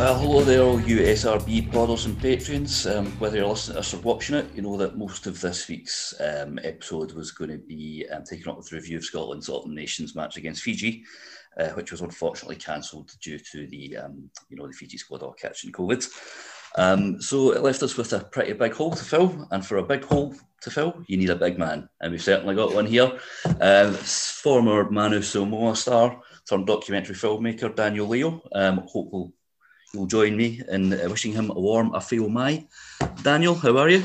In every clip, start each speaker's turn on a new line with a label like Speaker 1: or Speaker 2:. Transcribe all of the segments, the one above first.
Speaker 1: Well, hello there, all you SRB podders and patrons. Um, whether you're listening to us or watching it, you know that most of this week's um, episode was going to be um, taken up with a review of Scotland's Autumn Nations match against Fiji, uh, which was unfortunately cancelled due to the, um, you know, the Fiji squad all catching COVID. Um, so it left us with a pretty big hole to fill, and for a big hole to fill, you need a big man, and we've certainly got one here. Uh, former Manu Samoa star turned documentary filmmaker Daniel Leo. Um, hope we'll you'll join me in uh, wishing him a warm afio mai. Daniel, how are you?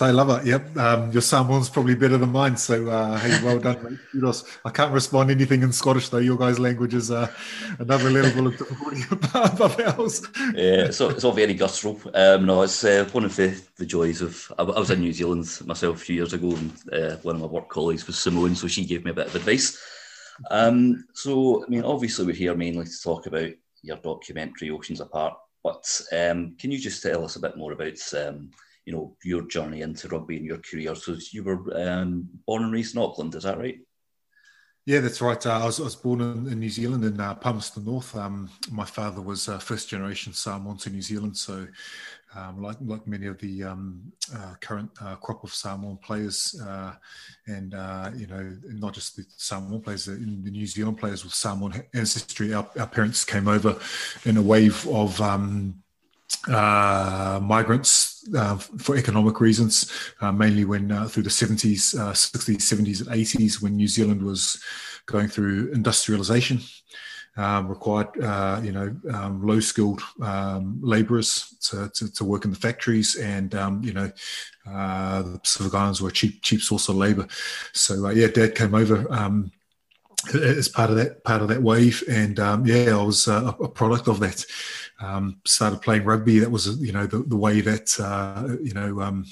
Speaker 2: I love it. Yep. Um, your Samoan's probably better than mine. So, uh, hey, well done, mate. Kudos. I can't respond anything in Scottish, though. Your guys' language is uh, another level of difficulty above ours.
Speaker 1: Yeah, so it's all very guttural. Um, no, it's uh, one of the, the joys of. I, I was in New Zealand myself a few years ago, and uh, one of my work colleagues was Samoan, so she gave me a bit of advice. Um, so, I mean, obviously, we're here mainly to talk about your documentary Oceans Apart. But um, can you just tell us a bit more about um, you know your journey into rugby and your career? So you were um, born and raised in Auckland, is that right?
Speaker 2: Yeah, that's right. Uh, I, was, I was born in, in New Zealand in uh, Palmerston North. Um, my father was uh, first generation Samoan to New Zealand, so um, like like many of the um, uh, current uh, crop of Samoan players, uh, and uh, you know not just the Samoan players, the, the New Zealand players with Samoan ancestry. Our, our parents came over in a wave of um, uh, migrants uh, for economic reasons, mainly when through the 70s, 60s, 70s, and 80s, when New Zealand was going through industrialization. Um, required, uh, you know, um, low-skilled um, labourers to, to, to, work in the factories, and um, you know, uh, the Pacific Islands were a cheap, cheap source of labour. So uh, yeah, Dad came over um, as part of that part of that wave, and um, yeah, I was uh, a product of that. Um, started playing rugby. That was, you know, the, the way that uh, you know um,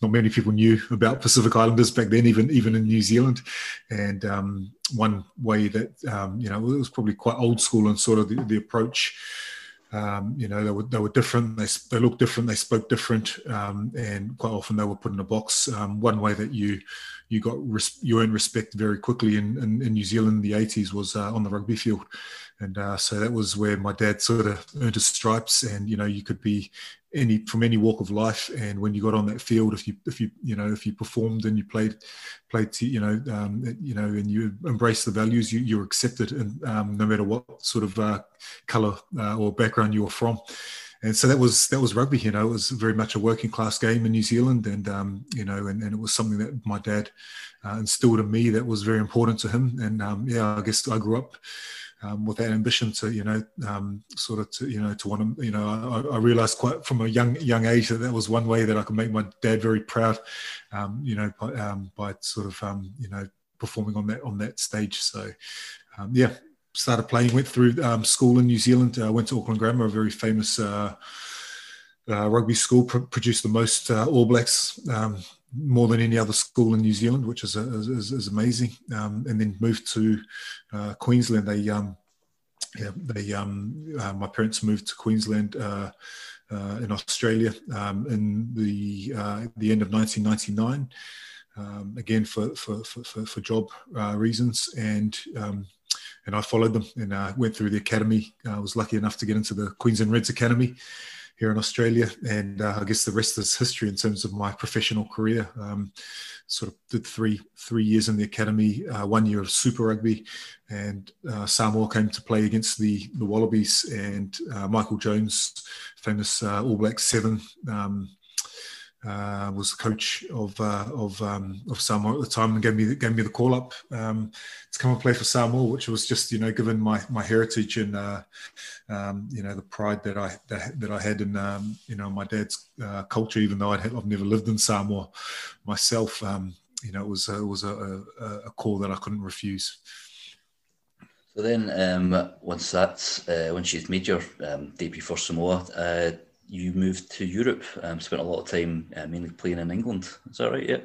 Speaker 2: not many people knew about Pacific Islanders back then, even even in New Zealand. And um, one way that um, you know it was probably quite old school and sort of the, the approach. Um, you know, they were they were different. They they looked different. They spoke different, um, and quite often they were put in a box. one way that you you got res- you earned respect very quickly in, in, in New Zealand in the 80s was uh, on the rugby field and uh, so that was where my dad sort of earned his stripes and you know you could be any from any walk of life. And when you got on that field if you if you you know if you performed and you played played to, you know um, you know and you embrace the values you you're accepted and um, no matter what sort of uh, color uh, or background you were from. And so that was that was rugby you know it was very much a working class game in new zealand. And um, you know and, and it was something that my dad uh, instilled in me that was very important to him. And um, yeah i guess i grew up um, with that ambition to you know um, sort of to you know to want to you know I, I, realized quite from a young young age that that was one way that I could make my dad very proud um, you know by, um, by sort of um, you know performing on that on that stage. So um, yeah started playing went through school in New Zealand. Uh, went to Auckland Grammar a very famous uh, uh, rugby school pr- produced the most uh, All Blacks more than any other school in New Zealand, which is is, is amazing. Um, and then moved to uh, Queensland. They um, yeah, they um, uh, my parents moved to Queensland uh, uh in Australia um, in the uh, the end of 1999. Um, again for for, for, for job uh, reasons and um, and I followed them and went through the academy. I was lucky enough to get into the Queensland Reds Academy here in Australia, and uh, I guess the rest is history in terms of my professional career. Um, sort of did three three years in the academy, uh, one year of Super Rugby, and uh, Samoa came to play against the the Wallabies, and uh, Michael Jones, famous uh, All Black Seven. Um, uh, was the coach of uh, of um, of Samoa at the time and gave me gave me the call up um, to come and play for Samoa, which was just you know given my my heritage and uh, um, you know the pride that I that, that I had in um, you know my dad's uh, culture, even though i have never lived in Samoa myself. Um, you know, it was it was a, a, a, call that I couldn't refuse.
Speaker 1: So then, um, once that uh, once you've made your debut for Samoa uh, you moved to Europe, um, spent a lot of time uh, mainly playing in England. Is that right? Yeah.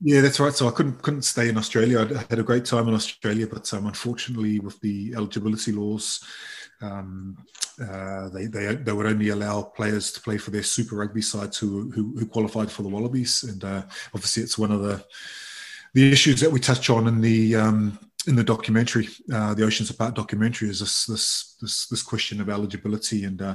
Speaker 2: Yeah, that's right. So I couldn't couldn't stay in Australia. I had a great time in Australia, but um, unfortunately, with the eligibility laws, um, uh, they, they they would only allow players to play for their Super Rugby sides who who, who qualified for the Wallabies, and uh, obviously it's one of the the issues that we touch on in the um, in the documentary, uh, the Oceans Apart documentary, is this this this, this question of eligibility, and uh,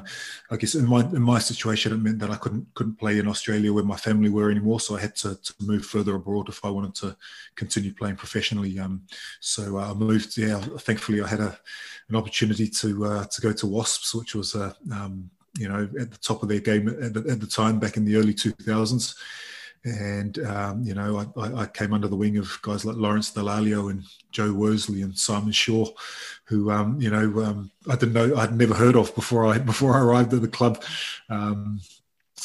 Speaker 2: I guess in my in my situation, it meant that I couldn't couldn't play in Australia where my family were anymore, so I had to, to move further abroad if I wanted to continue playing professionally. Um, so uh, I moved. Yeah, thankfully, I had a an opportunity to uh, to go to Wasps, which was uh, um, you know at the top of their game at the, at the time back in the early two thousands and um, you know I, I, came under the wing of guys like Lawrence Dallaglio and Joe Worsley and Simon Shaw, who um, you know um, I didn't know I'd never heard of before I before I arrived at the club.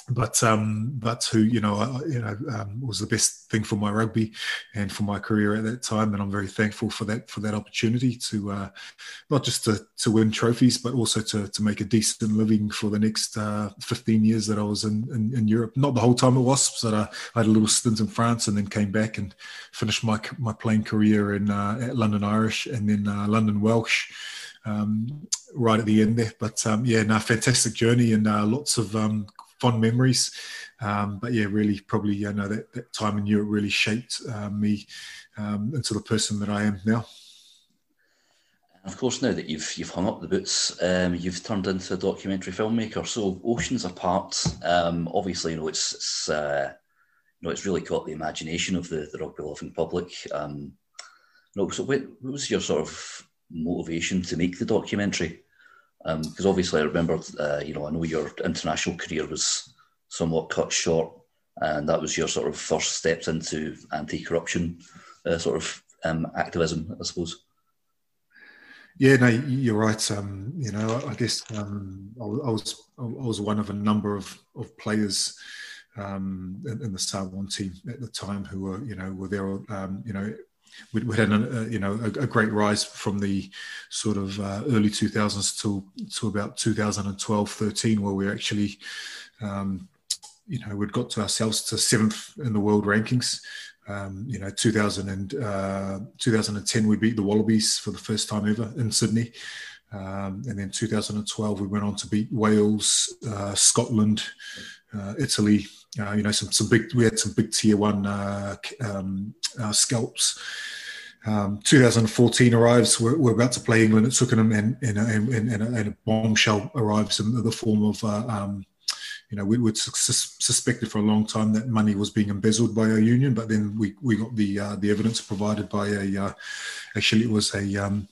Speaker 2: But um, but who you know I, you know um, was the best thing for my rugby and for my career at that time, and I'm very thankful for that for that opportunity to uh, not just to, to win trophies, but also to, to make a decent living for the next uh, 15 years that I was in, in, in, Europe. Not the whole time at Wasps, but uh, I had a little stint in France and then came back and finished my my playing career in uh, at London Irish and then uh, London Welsh. Um, right at the end there. But um, yeah, no, fantastic journey and uh, lots of um, fond memories. Um, but yeah, really, probably you know that, that time in Europe really shaped uh, me um, into the person that I am now.
Speaker 1: Of course, now that you've you've hung up the boots, um, you've turned into a documentary filmmaker. So, Oceans Apart, um, obviously, you know it's, it's uh, you know it's really caught the imagination of the the rugby loving public. Um, you know, so what, what was your sort of motivation to make the documentary? Because um, obviously, I remember, uh, you know, I know your international career was somewhat cut short, and that was your sort of first steps into anti-corruption uh, sort of um, activism, I suppose.
Speaker 2: Yeah, no, you're right. Um, you know, I guess um, I, was I was one of a number of, of players um, in, in, the Samoan team at the time who were, you know, were there, um, you know, we, we had a, a, you know a, a, great rise from the sort of uh, early 2000s to to about 2012 13 where we actually um, you know we'd got to ourselves to seventh in the world rankings. Um, you know 2000 and, uh, 2010 we beat the wallabies for the first time ever in sydney. Um, and then 2012 we went on to beat wales uh, scotland uh, italy uh, you know, some some big. We had some big tier one uh, um, uh, scalps. Um, 2014 arrives. We're, we're, about to play England at Twickenham, and, and, and, and, a bombshell arrives in the form of, uh, um, you know, we were sus- suspected for a long time that money was being embezzled by our union, but then we, we got the uh, the evidence provided by a uh, actually it was a um,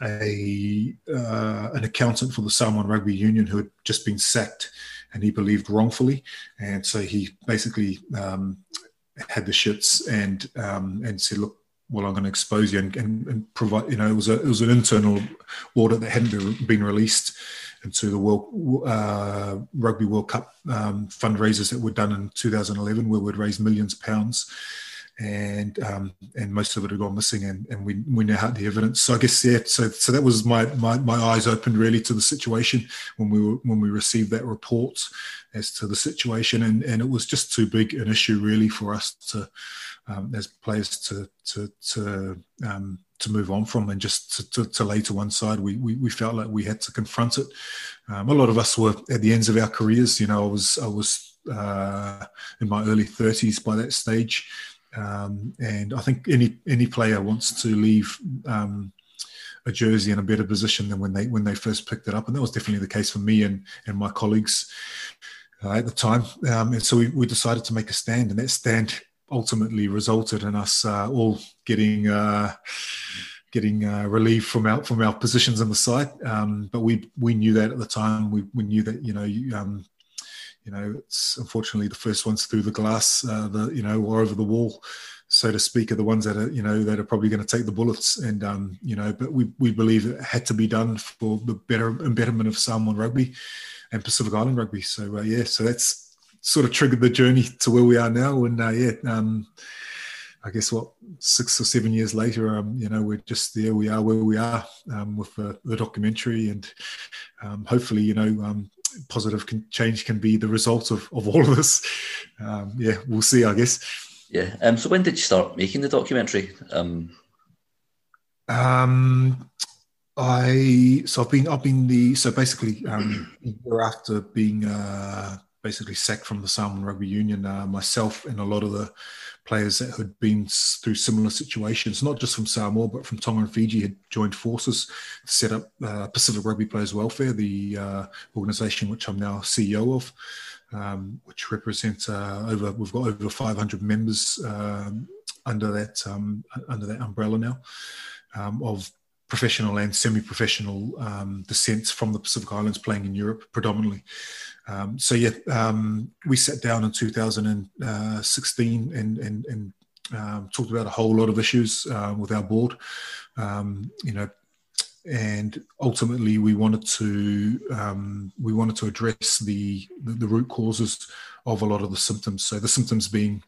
Speaker 2: a an accountant for the Samoan Rugby Union who had just been sacked and he believed wrongfully, and so he basically um, had the shits and um, and said, look. Well, I'm going to expose you and, and, and, provide. You know, it was a it was an internal audit that hadn't been released into the World uh, Rugby World Cup um, fundraisers that were done in 2011, where we'd raised millions of pounds and um, and most of it had gone missing, and, and we we now had the evidence. So I guess yeah, so so that was my, my my eyes opened really to the situation when we were when we received that report as to the situation, and and it was just too big an issue really for us to um, as players to to to um, to move on from and just to, to, to, lay to one side. We, we, we felt like we had to confront it. Um, a lot of us were at the ends of our careers. You know, I was I was uh, in my early 30s by that stage. Um, and I think any any player wants to leave um, a jersey in a better position than when they when they first picked it up, and that was definitely the case for me and and my colleagues uh, at the time. Um, and so we, we decided to make a stand, and that stand ultimately resulted in us uh, all getting uh, getting uh, relief from our from our positions on the site. Um, but we we knew that at the time. We, we knew that you know you, um, you know it's unfortunately the first ones through the glass, uh, the you know or over the wall, so to speak, are the ones that are you know that are probably going to take the bullets. And um, you know, but we we believe it had to be done for the better betterment of Samoan rugby and Pacific Island rugby. So uh, yeah, so that's sort of triggered the journey to where we are now. And uh, yeah, um, I guess what six or seven years later, um, you know, we're just there. We are where we are um, with the, the, documentary, and um, hopefully, you know, um, positive can, change can be the result of, of all of this. Um, yeah, we'll see. I guess.
Speaker 1: Yeah. Um. So when did you start making the documentary? Um.
Speaker 2: Um. I so I've been I've been the so basically um, year after being uh, basically sacked from the Samoan Rugby Union. Uh, myself and a lot of the players that had been through similar situations, not just from Samoa but from Tonga and Fiji, had joined forces to set up uh, Pacific Rugby Players Welfare, the uh, organisation which I'm now CEO of, um, which represents uh, over we've got over 500 members um, under that um, under that umbrella now um, of professional and semi-professional um, descents from the Pacific Islands playing in Europe predominantly. Um, so yeah, um, we sat down in 2016 and and, and um, talked about a whole lot of issues uh, with our board. Um, you know, and ultimately we wanted to um, we wanted to address the, the, the root causes of a lot of the symptoms. So the symptoms being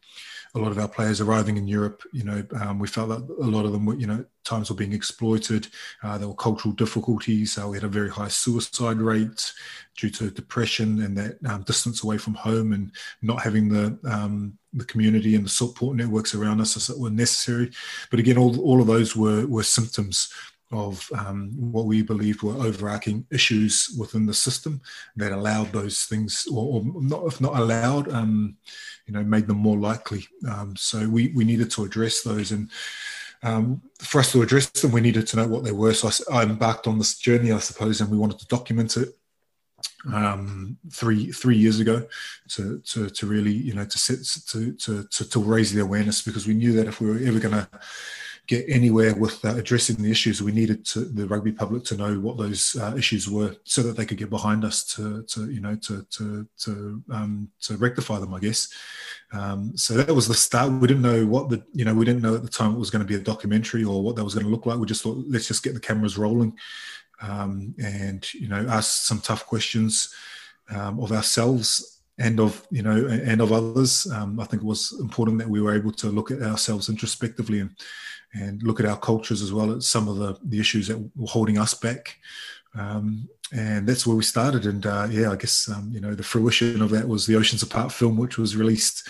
Speaker 2: a lot of our players arriving in Europe, you know, um, we felt that a lot of them were, you know, times were being exploited. Uh, there were cultural difficulties. Uh, we had a very high suicide rate due to depression and that um, distance away from home and not having the um, the community and the support networks around us that were necessary. But again, all, all of those were were symptoms of um, what we believed were overarching issues within the system that allowed those things, or, or not if not allowed, um, you know, made them more likely. Um, so we we needed to address those, and um, for us to address them, we needed to know what they were. So I, I embarked on this journey, I suppose, and we wanted to document it um, three three years ago to, to to really you know to set to to to, to raise the awareness because we knew that if we were ever going to get anywhere with uh, addressing the issues, we needed to, the rugby public to know what those uh, issues were, so that they could get behind us to, to you know, to to to um, to rectify them. I guess. Um, so that was the start. We didn't know what the you know we didn't know at the time it was going to be a documentary or what that was going to look like. We just thought let's just get the cameras rolling, um, and you know ask some tough questions um, of ourselves and of you know and of others. Um, I think it was important that we were able to look at ourselves introspectively and and look at our cultures as well as some of the, the issues that were holding us back. Um, and that's where we started. And uh, yeah, I guess um, you know the fruition of that was the Oceans Apart film, which was released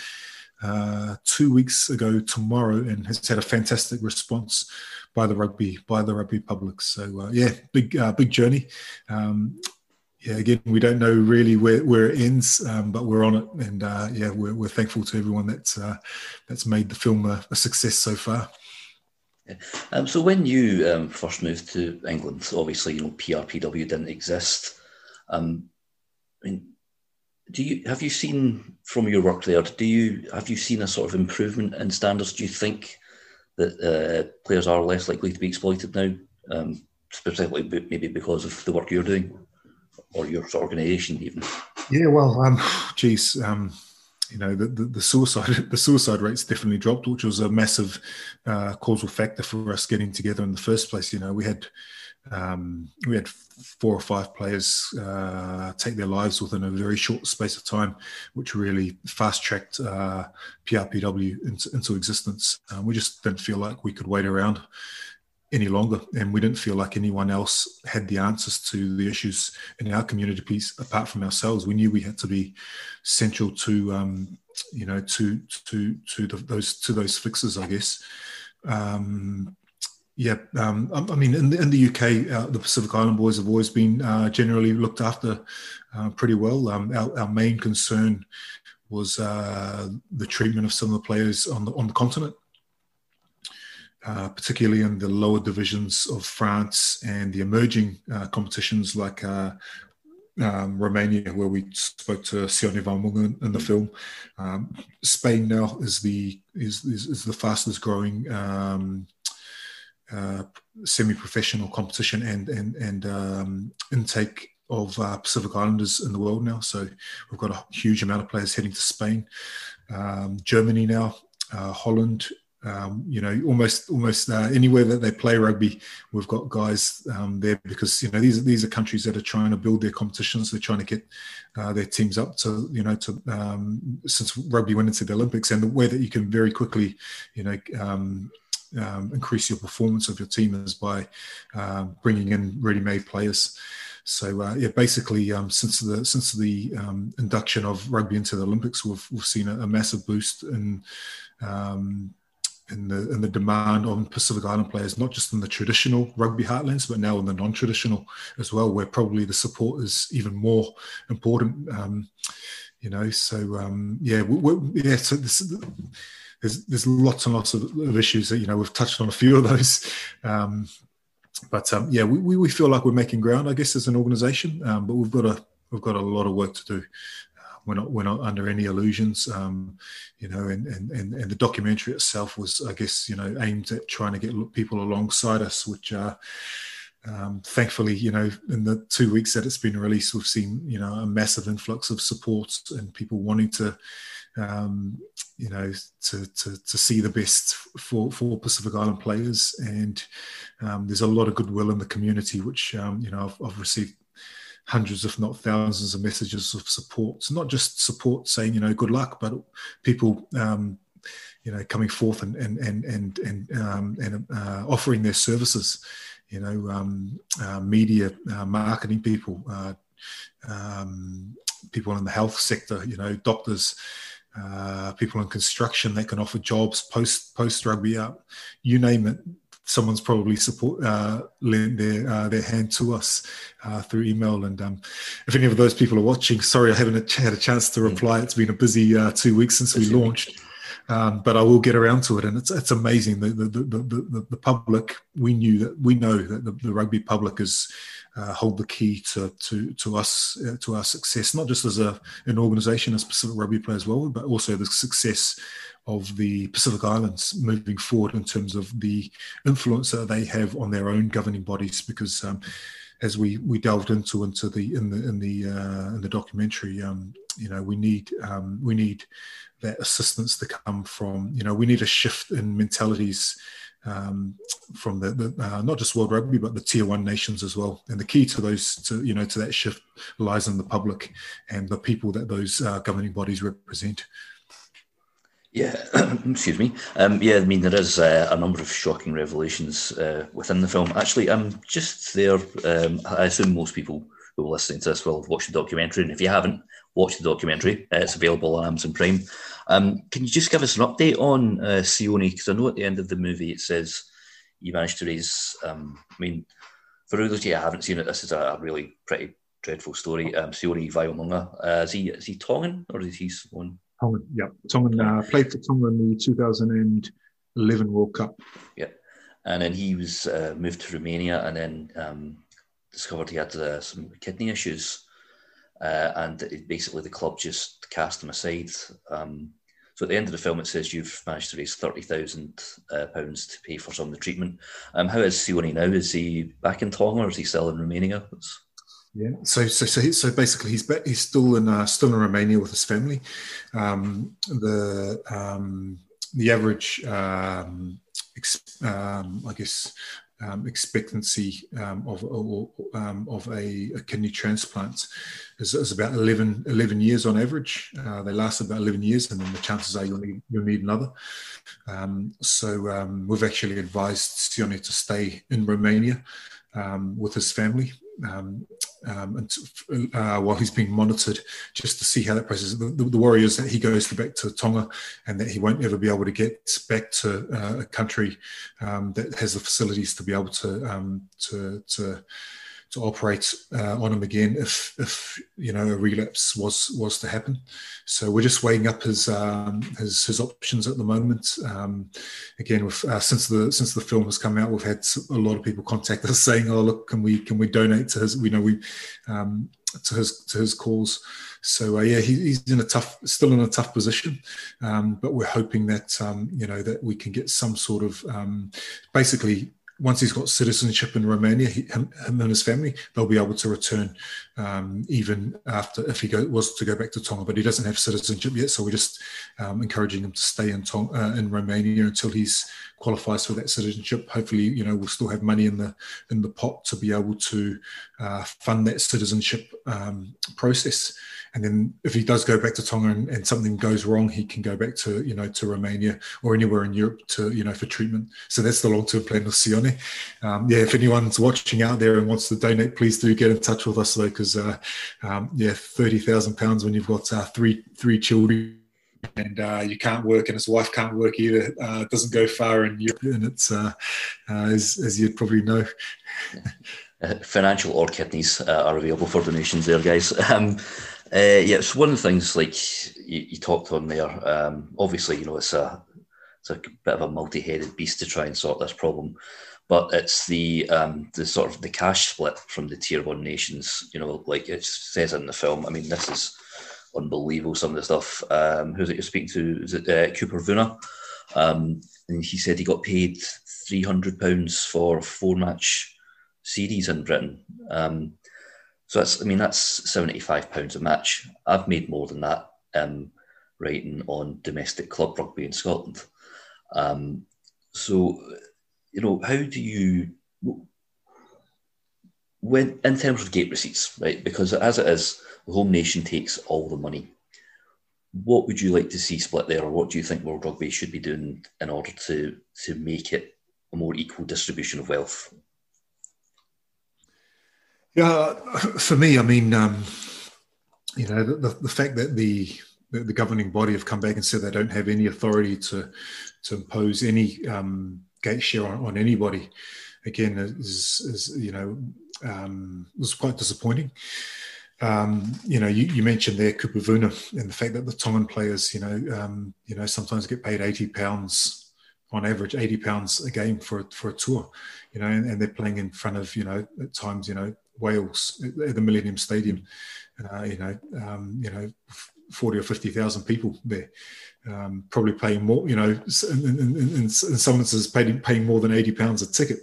Speaker 2: uh, two weeks ago tomorrow, and has had a fantastic response by the rugby by the rugby public. So uh, yeah, big uh, big journey. Yeah, again, we don't know really where, where it ends, um, but we're on it, and uh, yeah, we're, we're thankful to everyone that's uh, that's made the film a, a success so far.
Speaker 1: Um, so when you um, first moved to England, obviously you know PRPW didn't exist. Um, I mean, do you have you seen from your work there? Do you have you seen a sort of improvement in standards? Do you think that uh, players are less likely to be exploited now, um, specifically maybe because of the work you're doing or your organisation even?
Speaker 2: Yeah, well, um, geez, um, you know the, the, the, suicide the suicide rates definitely dropped, which was a massive uh, causal factor for us getting together in the first place. You know, we had um, we had four or five players uh, take their lives within a very short space of time, which really fast tracked uh, PRPW into, into existence. Um, we just didn't feel like we could wait around any longer, and we didn't feel like anyone else had the answers to the issues in our community piece apart from ourselves. We knew we had to be central to, um, you know, to to to the, those to those fixes, I guess. Um, yeah, um, I, mean, in the, in the UK, uh, the Pacific Island boys have always been uh, generally looked after uh, pretty well. Um, our, our, main concern was uh, the treatment of some of the players on the on the continent uh, particularly in the lower divisions of France and the emerging uh, competitions like uh, um, Romania, where we spoke to Sione Vaiomounga in the film. Um, Spain now is the is, is, is the fastest growing um, uh, semi-professional competition and and and um, intake of uh, Pacific Islanders in the world now. So we've got a huge amount of players heading to Spain, um, Germany now, uh, Holland, um, you know, almost almost uh, anywhere that they play rugby, we've got guys um, there because you know these are, these are countries that are trying to build their competitions. They're trying to get uh, their teams up to you know to um, since rugby went into the Olympics, and the way that you can very quickly, you know. Um, um, increase your performance of your team is by uh, bringing in ready-made players. So uh, yeah, basically, um, since the since the um, induction of rugby into the Olympics, we've we've seen a, a massive boost in um, in the in the demand on Pacific Island players, not just in the traditional rugby heartlands, but now in the non-traditional as well, where probably the support is even more important. Um, you know, so um, yeah, we, we, yeah. So this, there's there's lots and lots of, of, issues that you know we've touched on a few of those. Um, but um, yeah, we, we feel like we're making ground, I guess, as an organisation. Um, but we've got a we've got a lot of work to do we're not we're not under any illusions um, you know and, and and the documentary itself was i guess you know aimed at trying to get people alongside us which uh um, thankfully, you know, in the two weeks that it's been released, we've seen, you know, a massive influx of support and people wanting to, um, you know, to, to, to see the best for, for Pacific Island players. And um, there's a lot of goodwill in the community, which, um, you know, I've, I've received hundreds, if not thousands, of messages of support. So not just support saying, you know, good luck, but people, um, you know, coming forth and and and and and, um, and uh, offering their services. You know, um, uh, media, uh, marketing people, uh, um, people in the health sector. You know, doctors. Uh, people in construction that can offer jobs post post rugby up, you name it someone's probably support uh, lent their uh, their hand to us uh, through email. And um, if any of those people are watching, sorry I haven't had a chance to reply. It's been a busy uh, two weeks since we launched. Um, but I will get around to it, and it's it's amazing. The the, the, the, the public we knew that we know that the, the rugby public is uh, hold the key to to to us uh, to our success, not just as a an organisation as Pacific Rugby player as well, but also the success of the Pacific Islands moving forward in terms of the influence that they have on their own governing bodies. Because um, as we we delved into into the in the in the uh, in the documentary, um, you know, we need um, we need that assistance to come from. You know, we need a shift in mentalities. Um, from the, the uh, not just World Rugby, but the Tier One nations as well. And the key to those, to you know, to that shift lies in the public and the people that those uh, governing bodies represent.
Speaker 1: Yeah, excuse me. Um, yeah, I mean there is uh, a number of shocking revelations uh, within the film. Actually, I'm just there. Um, I assume most people who are listening to this will have watched the documentary, and if you haven't watched the documentary, uh, it's available on Amazon Prime. Um, can you just give us an update on uh? Because I know at the end of the movie it says you managed to raise. Um, I mean, for those of you who haven't seen it, this is a, really pretty dreadful story. Um, Sione uh, is he is he Tongan or is he one?
Speaker 2: Tongan, yeah. Tongan uh, played for Tonga in the 2011 World Cup.
Speaker 1: Yeah. And then he was uh, moved to Romania and then um, discovered he had uh, some kidney issues. Uh, and it, basically, the club just cast him aside. Um, so at the end of the film, it says you've managed to raise thirty thousand uh, pounds to pay for some of the treatment. Um, how is Sione now? Is he back in Tonga or is he still in Romania? It's...
Speaker 2: Yeah. So so so, so basically, he's he's still in uh, still in Romania with his family. Um, the um, the average, um, ex- um, I guess, um, expectancy um, of um, of a, a, kidney transplant is, is, about 11, 11 years on average. Uh, they last about eleven years, and then the chances are you'll need you'll need another. Um, so um, we've actually advised Sione to stay in Romania um, with his family um, um, and, uh, while he's being monitored, just to see how that process. The, the, the, worry is that he goes back to Tonga and that he won't ever be able to get back to uh, a country um, that has the facilities to be able to um, to, to to operate uh, on him again if if you know a relapse was was to happen. So we're just weighing up his um, his, his options at the moment. Um, again, with, uh, since the since the film has come out, we've had a lot of people contact us saying, "Oh, look, can we can we donate to his? We know we um, to his to his cause." So uh, yeah, he, he's in a tough, still in a tough position, um, but we're hoping that um, you know that we can get some sort of um, basically once he's got citizenship in Romania, he, him, him, and his family, they'll be able to return um, even after if he go, was to go back to Tonga. But he doesn't have citizenship yet, so we're just um, encouraging him to stay in uh, in Romania until he's qualifies for that citizenship. Hopefully, you know, we'll still have money in the in the pot to be able to uh, fund that citizenship um, process and then if he does go back to Tonga and, and, something goes wrong, he can go back to you know to Romania or anywhere in Europe to you know for treatment. So that's the long term plan of Sione. Um, yeah, if anyone's watching out there and wants to donate, please do get in touch with us though, because uh, um, yeah, thirty thousand pounds when you've got uh, three three children and uh, you can't work, and his wife can't work either. Uh, doesn't go far in Europe, and it's uh, uh as, as you'd probably know.
Speaker 1: Uh, financial or kidneys uh, are available for donations there, guys. Um, uh, yeah, it's one of the things like you, you talked on there. Um, obviously, you know it's a it's a bit of a multi-headed beast to try and sort this problem, but it's the um, the sort of the cash split from the tier one nations. You know, like it says in the film. I mean, this is unbelievable. Some of the stuff. Um, who's it you're speaking to? Is it uh, Cooper Vuna? Um, and he said he got paid three hundred pounds for a four match series in Britain. Um, so that's, I mean, that's seventy-five pounds a match. I've made more than that um, writing on domestic club rugby in Scotland. Um, so, you know, how do you, when in terms of gate receipts, right? Because as it is, the home nation takes all the money. What would you like to see split there, or what do you think World Rugby should be doing in order to to make it a more equal distribution of wealth
Speaker 2: yeah, for me, I mean, um, you know, the, the fact that the, the, the governing body have come back and said they don't have any authority to to impose any um, gate share on, on anybody, again, is, is you know um, was quite disappointing. Um, you know, you, you, mentioned there Cooper Vuna and the fact that the Tongan players, you know, um, you know, sometimes get paid eighty pounds on average, eighty pounds a game for for a tour, you know, and, and, they're playing in front of, you know, at times, you know, Wales at the Millennium Stadium. Uh, you know, um, you know, forty or fifty thousand people there, um, probably paying more. You know, in, some instances, paying paying more than eighty pounds a ticket.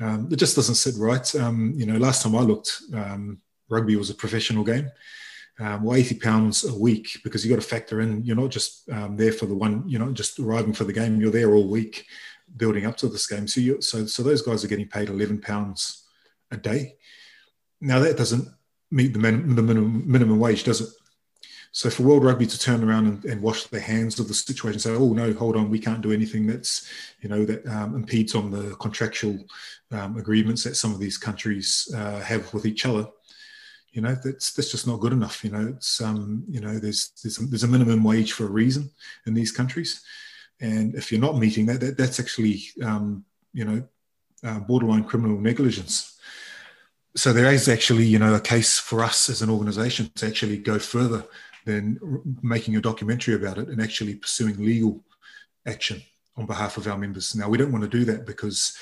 Speaker 2: Um, it just doesn't sit right. Um, you know, last time I looked, um, rugby was a professional game. Um, well, eighty pounds a week because you got to factor in. You're not just there for the one. You're not just arriving for the game. You're there all week, building up to this game. So you so so those guys are getting paid eleven pounds a day. Now that doesn't meet the, min- the minimum, minimum wage, does it? So for World Rugby to turn around and, and, wash their hands of the situation, and say, "Oh no, hold on, we can't do anything that's, you know, that um, impedes on the contractual um, agreements that some of these countries uh, have with each other," you know, that's that's just not good enough. You know, it's um, you know, there's there's a, there's a minimum wage for a reason in these countries, and if you're not meeting that, that that's actually, um, you know, uh, borderline criminal negligence so there is actually, you know, a case for us as an organisation to actually go further than making a documentary about it and actually pursuing legal action on behalf of our members. Now we don't want to do that because,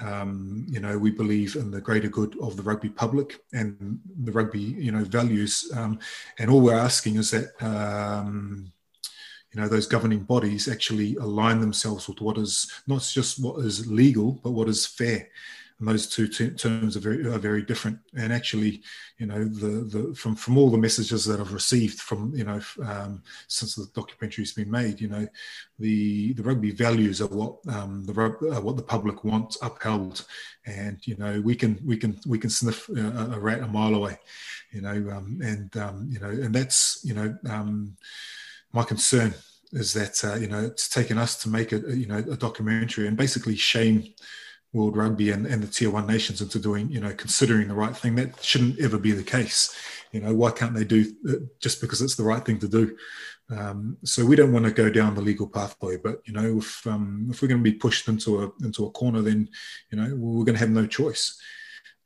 Speaker 2: um, you know, we believe in the greater good of the rugby public and the rugby, you know, values. Um, and all we're asking is that. Um, you know those governing bodies actually align themselves with what is not just what is legal but what is fair and those two terms are very are very different. And actually, you know, the the from from all the messages that I've received from you know um, since the documentary's been made, you know, the the rugby values are what um, the uh, what the public wants upheld, and you know we can we can we can sniff a, a rat a mile away, you know, um, and um, you know, and that's you know um, my concern is that uh, you know it's taken us to make a you know a documentary and basically shame World Rugby and, and the Tier One nations into doing, you know, considering the right thing. That shouldn't ever be the case. You know, why can't they do just because it's the right thing to do? Um, so we don't want to go down the legal pathway, but you know, if um, if we're going to be pushed into a into a corner, then you know we're going to have no choice.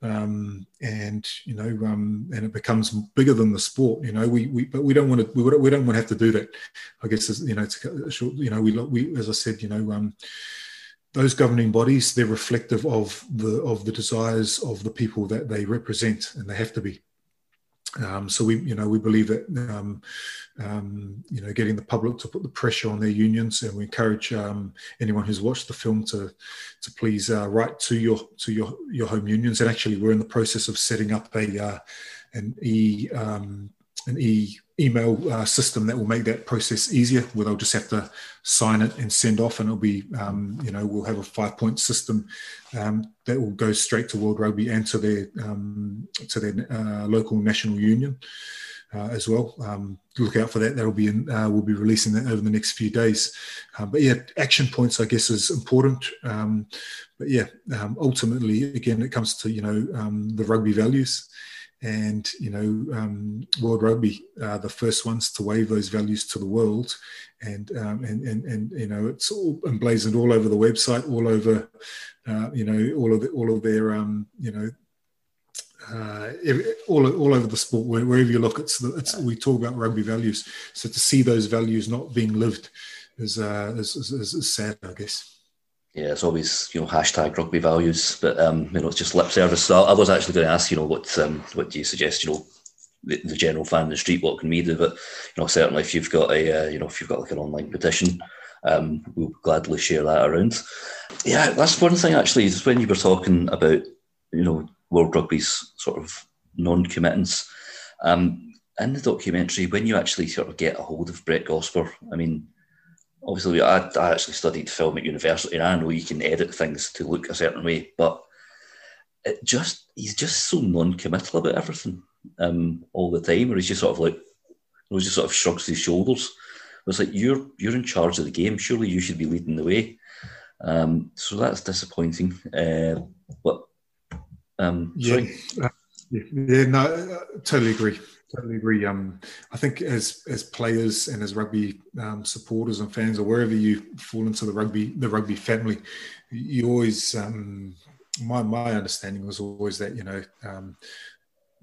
Speaker 2: um, and you know, um, and it becomes bigger than the sport. You know, we, we but we don't want to we, we don't want to have to do that. I guess you know, to, you know, we we as I said, you know, um, those governing bodies they're reflective of the of the desires of the people that they represent, and they have to be. Um, so we, you know, we believe that, um, um, you know, getting the public to put the pressure on their unions, and we encourage um, anyone who's watched the film to, to please uh, write to your to your your home unions. And actually, we're in the process of setting up a uh, an e um, an e email uh, system that will make that process easier where they'll just have to sign it and send off and it'll be um, you know we'll have a five point system um, that will go straight to world rugby and to their um, to their uh, local national union uh, as well. Um, look out for that. That'll be in uh, we'll be releasing that over the next few days. Uh, but yeah action points i guess is important. Um, but yeah um, ultimately again it comes to you know the rugby values and you know um, World Rugby are the first ones to wave those values to the world, and um, and, and and you know it's all emblazoned all over the website, all over uh, you know all of the, all of their um, you know. Uh, all, all over the sport, wherever you look, it's, it's we talk about rugby values. So to see those values not being lived is, uh, is, is, is sad, I guess
Speaker 1: yeah, it's always you know hashtag rugby values, but um, you know it's just lip service. So I was actually going to ask you know what um, what do you suggest you know the, the, general fan in the street what can we do? But you know certainly if you've got a uh, you know if you've got like an online petition, um, we'll gladly share that around. Yeah, that's one thing actually is when you were talking about you know World Rugby's sort of non-committance. Um, in the documentary, when you actually sort of get a hold of Brett Gosper, I mean, obviously I, I actually studied film at university and I know you can edit things to look a certain way, but it just he's just so non-committal about everything um, all the time, or he's just sort of like he just sort of shrugs his shoulders. It's like you're you're in charge of the game. Surely you should be leading the way. Um, so that's disappointing. Uh, but um,
Speaker 2: yeah, uh, yeah, no, I totally agree totally agree. Um, I think as as players and as rugby um, supporters and fans, or wherever you fall into the rugby the rugby family, you always um, my my understanding was always that you know um,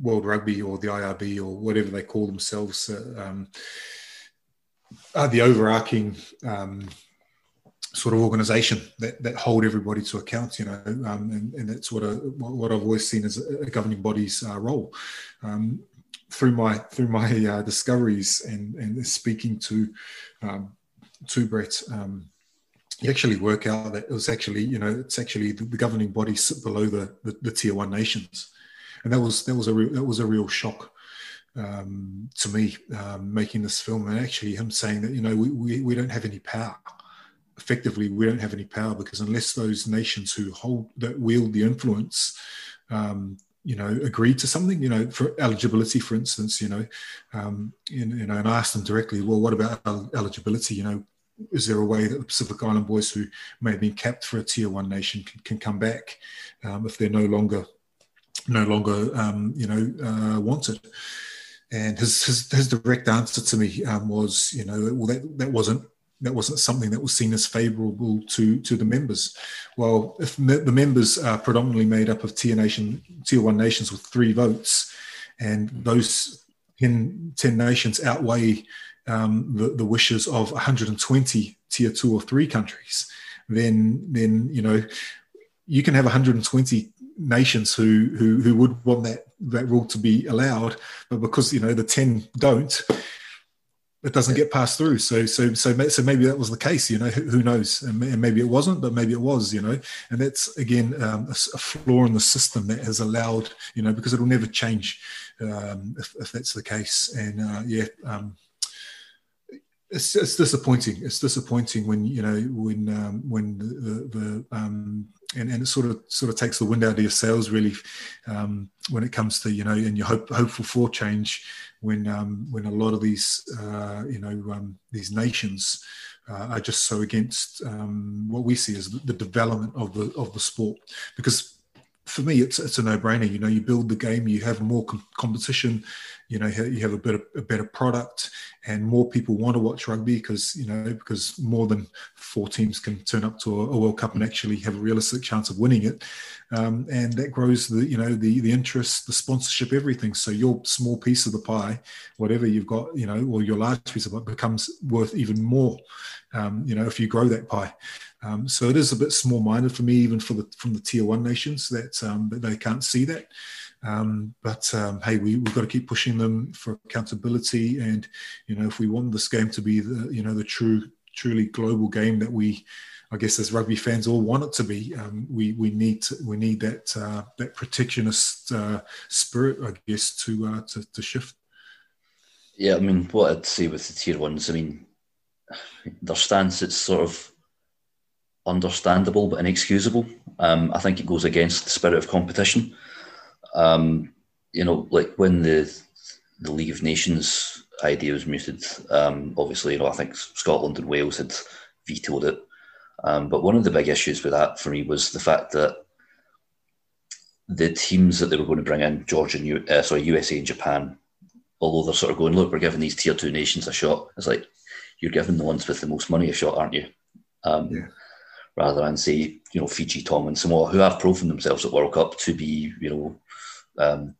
Speaker 2: World Rugby or the IRB or whatever they call themselves uh, um, are the overarching um, sort of organization that, that hold everybody to account, you know, um, and, and that's what a, what I've always seen as a governing body's uh, role. Um, through my through my uh, discoveries and and speaking to um, to Brett, um, you actually work out that it was actually you know it's actually the, the governing body sit below the, the, the tier one nations, and that was that was a real, that was a real shock um, to me um, making this film and actually him saying that you know we, we, we don't have any power. Effectively we don't have any power because unless those nations who hold that wield the influence um, you know, agreed to something, you know, for eligibility, for instance, you know, um, in, you know, and I asked them directly, well, what about eligibility? You know, is there a way that the Pacific Island boys who may have been capped for a tier one nation can, can come back um, if they're no longer, no longer, um, you know, uh, wanted? And his, his, his direct answer to me um, was, you know, well, that, that wasn't that wasn't something that was seen as favourable to to the members. Well, if the members are predominantly made up of tier nation, tier one nations with three votes, and those 10, 10 nations outweigh um, the, the wishes of 120 tier two or three countries, then then you know you can have 120 nations who who who would want that that rule to be allowed, but because you know the 10 don't, it doesn't get passed through. So, so, so, so maybe that was the case. You know, who, who knows? And maybe it wasn't, but maybe it was. You know, and that's again um, a, a, flaw in the system that has allowed. You know, because it will never change um, if, if, that's the case. And uh, yeah, um, it's, it's disappointing. It's disappointing when you know when um, when the, the, the um, and, and it sort of sort of takes the wind out of your sails really um, when it comes to you know and you're hope, hopeful for change when um, when a lot of these uh, you know um, these nations uh, are just so against um, what we see as the development of the of the sport because for me, it's it's a no brainer. You know, you build the game, you have more com- competition, you know you have a better a better product and more people want to watch rugby because you know because more than four teams can turn up to a, World Cup and actually have a realistic chance of winning it, um, and that grows the you know the the interest, the sponsorship, everything. So your small piece of the pie, whatever you've got, you know, or your large piece of it becomes worth even more. Um, you know, if you grow that pie. Um, so it is a bit small-minded for me, even for the from the tier one nations that um, that they can't see that. Um, but um, hey, we, we've got to keep pushing them for accountability, and you know, if we want this game to be the you know the true, truly global game that we, I guess, as rugby fans all want it to be, um, we we need to, we need that uh, that protectionist uh, spirit, I guess, to, uh, to to shift.
Speaker 1: Yeah, I mean, what I'd say with the tier ones, I mean, their stance it's sort of understandable but inexcusable. Um, I think it goes against the spirit of competition. Um, you know, like when the the League of Nations idea was mooted, um, obviously, you know, I think Scotland and Wales had vetoed it. Um, but one of the big issues with that for me was the fact that the teams that they were going to bring in, Georgia, and uh, sorry, USA and Japan, although they're sort of going, look, we're giving these tier two nations a shot. It's like you're giving the ones with the most money a shot, aren't you? Um, yeah. Rather than say, you know, Fiji, Tonga, and Samoa, who have proven themselves at World Cup to be, you know, um,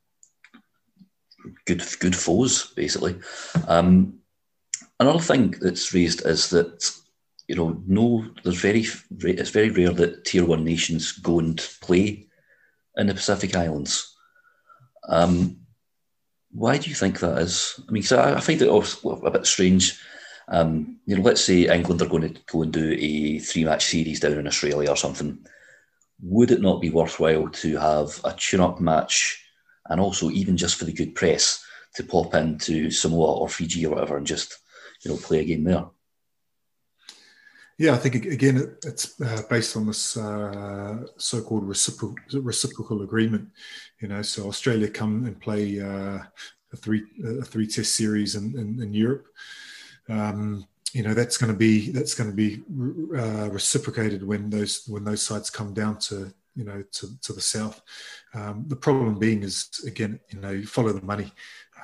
Speaker 1: good good foes, basically. Um, another thing that's raised is that you know, no, there's very it's very rare that tier one nations go and play in the Pacific Islands. Um, why do you think that is? I mean, so I, I find it a bit strange. Um, you know, let's say England are going to go and do a three match series down in Australia or something. Would it not be worthwhile to have a tune up match and also even just for the good press to pop into Samoa or Fiji or whatever and just you know play a game there.
Speaker 2: Yeah, I think again it, it's uh, based on this uh, so-called reciprocal, reciprocal agreement. You know, so Australia come and play uh, a three a three test series in, in, in Europe. Um, you know that's going to be that's going to be uh, reciprocated when those when those sides come down to you know to, to the south. Um, the problem being is again, you know, you follow the money.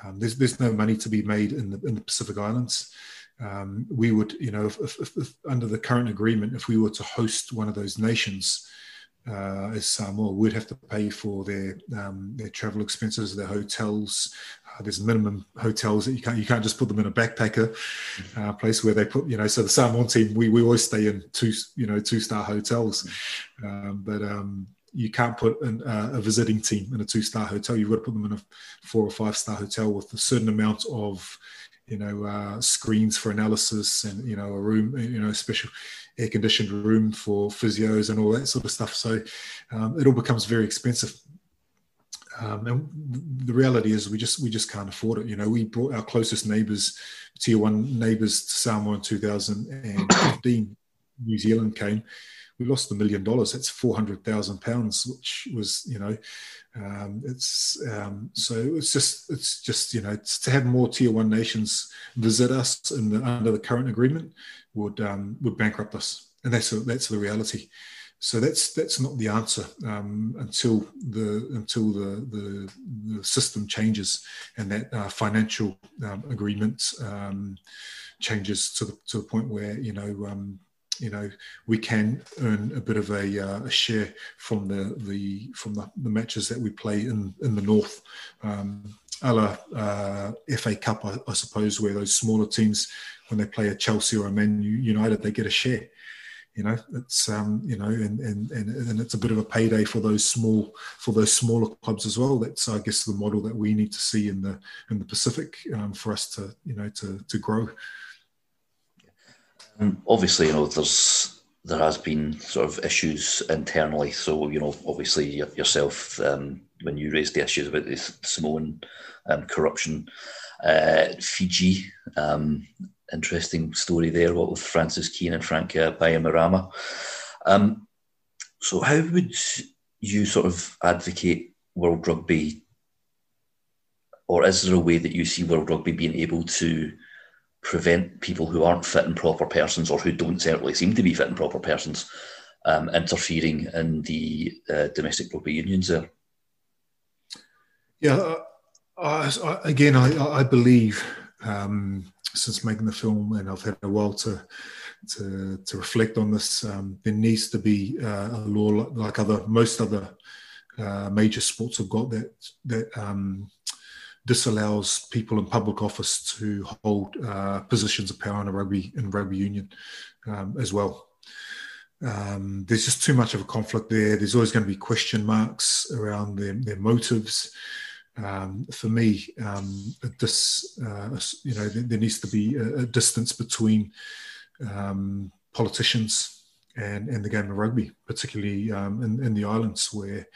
Speaker 2: Um, there's there's no money to be made in the in the Pacific Islands. Um, we would, you know, if, if, if, under the current agreement, if we were to host one of those nations uh, as Samoa, we'd have to pay for their um, their travel expenses, their hotels, there's minimum hotels that you can't you can't just put them in a backpacker uh, place where they put you know so the Samoan team we, we always stay in two you know two star hotels. Um, but um, you can't put an, uh, a visiting team in a two star hotel. You've got to put them in a four or five star hotel with a certain amount of you know uh, screens for analysis and you know a room you know special air conditioned room for physios and all that sort of stuff. So um, it all becomes very expensive um, and the reality is, we just we just can't afford it. You know, we brought our closest neighbours, tier one neighbours to Samoa in 2015. New Zealand came. We lost a million dollars. That's four hundred thousand pounds, which was you know, um, it's um, so it's just it's just you know to have more tier one nations visit us in the, under the current agreement would um, would bankrupt us, and that's a, that's the reality. So that's that's not the answer um, until the until the, the, the system changes and that uh, financial um, agreement um, changes to the to the point where you know um, you know we can earn a bit of a, uh, a share from the the from the, the, matches that we play in in the north. Um, a la uh, FA Cup, I, I, suppose, where those smaller teams, when they play a Chelsea or a Man United, they get a share you know it's um, you know and, and and it's a bit of a payday for those small for those smaller clubs as well. That's i guess the model that we need to see in the in the pacific um, for us to you know to to grow.
Speaker 1: Um, obviously you know there's there has been sort of issues internally. So you know obviously yourself um, when you raised the issues about this samoan um, corruption uh, fiji um, interesting story there, what with Francis Kean and Frank uh, Bainimarama. Um, so, how would you sort of advocate World Rugby, or is there a way that you see World Rugby being able to prevent people who aren't fit and proper persons, or who don't certainly seem to be fit and proper persons, um, interfering in the uh, domestic rugby unions there.
Speaker 2: Yeah, uh, I, again, I, I believe um, since making the film, and I've had a while to to, to reflect on this. Um, there needs to be uh, a law like other most other uh, major sports have got that that um, disallows people in public office to hold uh, positions of power in a rugby in rugby union um, as well. Um, there's just too much of a conflict there. There's always going to be question marks around their, their motives. Um, for me, um, this uh, you know there, needs to be a, a distance between um, politicians and, and the game of rugby, particularly um, in, in, the islands where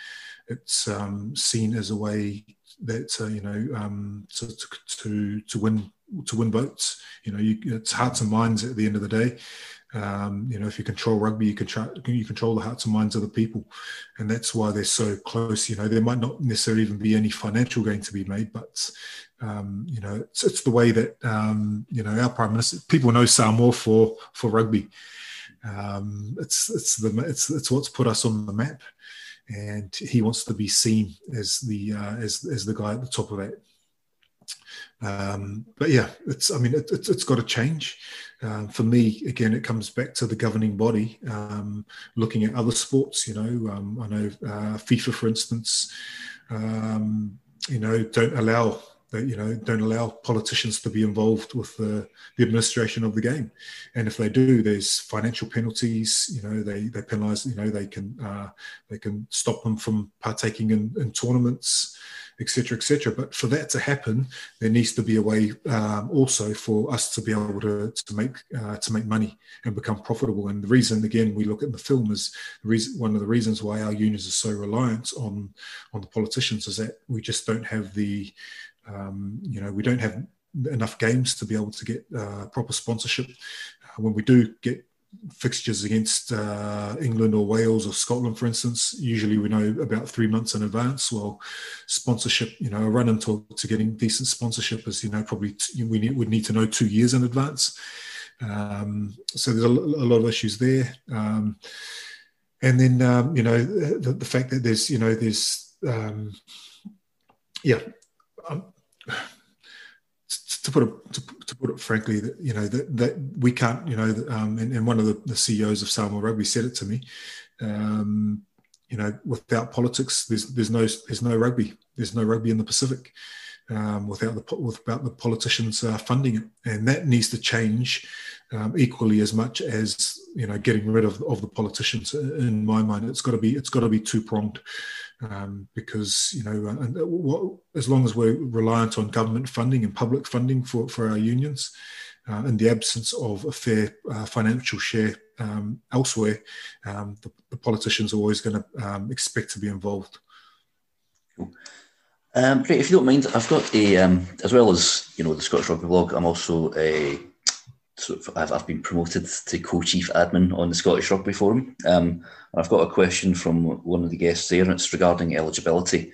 Speaker 2: it's um, seen as a way that uh, you know um, to, to to win to win votes. You know, you, it's hearts and minds at the end of the day. Um, you know, if you control rugby, you control you control the hearts and minds of the people, and that's why they're so close. You know, there might not necessarily even be any financial gain to be made, but um, you know, it's, it's, the way that um, you know our prime minister. People know Samoa for for rugby. Um, it's it's the it's it's what's put us on the map, and he wants to be seen as the uh, as as the guy at the top of that. Um, but yeah, it's I mean it, it's, it's got to change. Um, for me, again, it comes back to the governing body um, looking at other sports. You know, um, I know uh, FIFA, for instance, um, you know, don't allow that you know don't allow politicians to be involved with the, the administration of the game and if they do there's financial penalties you know they they penalize you know they can uh, they can stop them from partaking in, in tournaments etc etc but for that to happen there needs to be a way um, also for us to be able to, to make uh, to make money and become profitable and the reason again we look at the film is the reason one of the reasons why our unions are so reliant on on the politicians is that we just don't have the um, you know, we don't have enough games to be able to get uh, proper sponsorship. Uh, when we do get fixtures against uh, England or Wales or Scotland, for instance, usually we know about three months in advance. Well, sponsorship, you know, a run into to getting decent sponsorship is, you know, probably t- we need, would need to know two years in advance. Um, so there's a, a, lot of issues there. Um, and then, um, you know, the, the, fact that there's, you know, there's, um, yeah, um, to put it to, to, put it frankly, that you know that, that we can't, you know, um, and, and, one of the, the, CEOs of Samoa Rugby said it to me. Um, you know, without politics, there's there's no there's no rugby. There's no rugby in the Pacific um, without the without the politicians uh, funding it, and that needs to change um, equally as much as you know getting rid of, of the politicians. In my mind, it's got to be it's got to be two pronged um, because you know, and what, as long as we're reliant on government funding and public funding for for our unions, uh, in the absence of a fair uh, financial share um, elsewhere, um, the, the, politicians are always going to um, expect to be involved.
Speaker 1: Cool. Um, if you don't mind, I've got a, um, as well as you know the Scottish Rugby blog, I'm also a sort of, I've, I've been promoted to co-chief admin on the Scottish Rugby Forum. Um, I've got a question from one of the guests there, and it's regarding eligibility.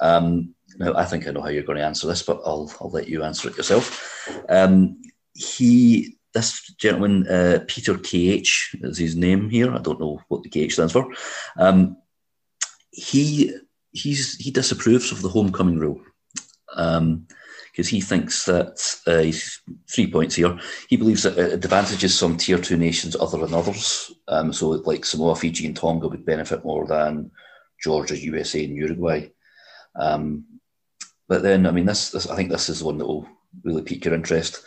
Speaker 1: Um, now, I think I know how you're going to answer this, but I'll, I'll let you answer it yourself. Um, he, this gentleman, uh, Peter KH is his name here. I don't know what the KH stands for. Um, he he's he disapproves of the homecoming rule. Um, because he thinks that uh, he's three points here. He believes that it advantages some tier two nations other than others. Um, so, like Samoa, Fiji, and Tonga would benefit more than Georgia, USA, and Uruguay. Um, but then, I mean, this, this, I think this is the one that will really pique your interest.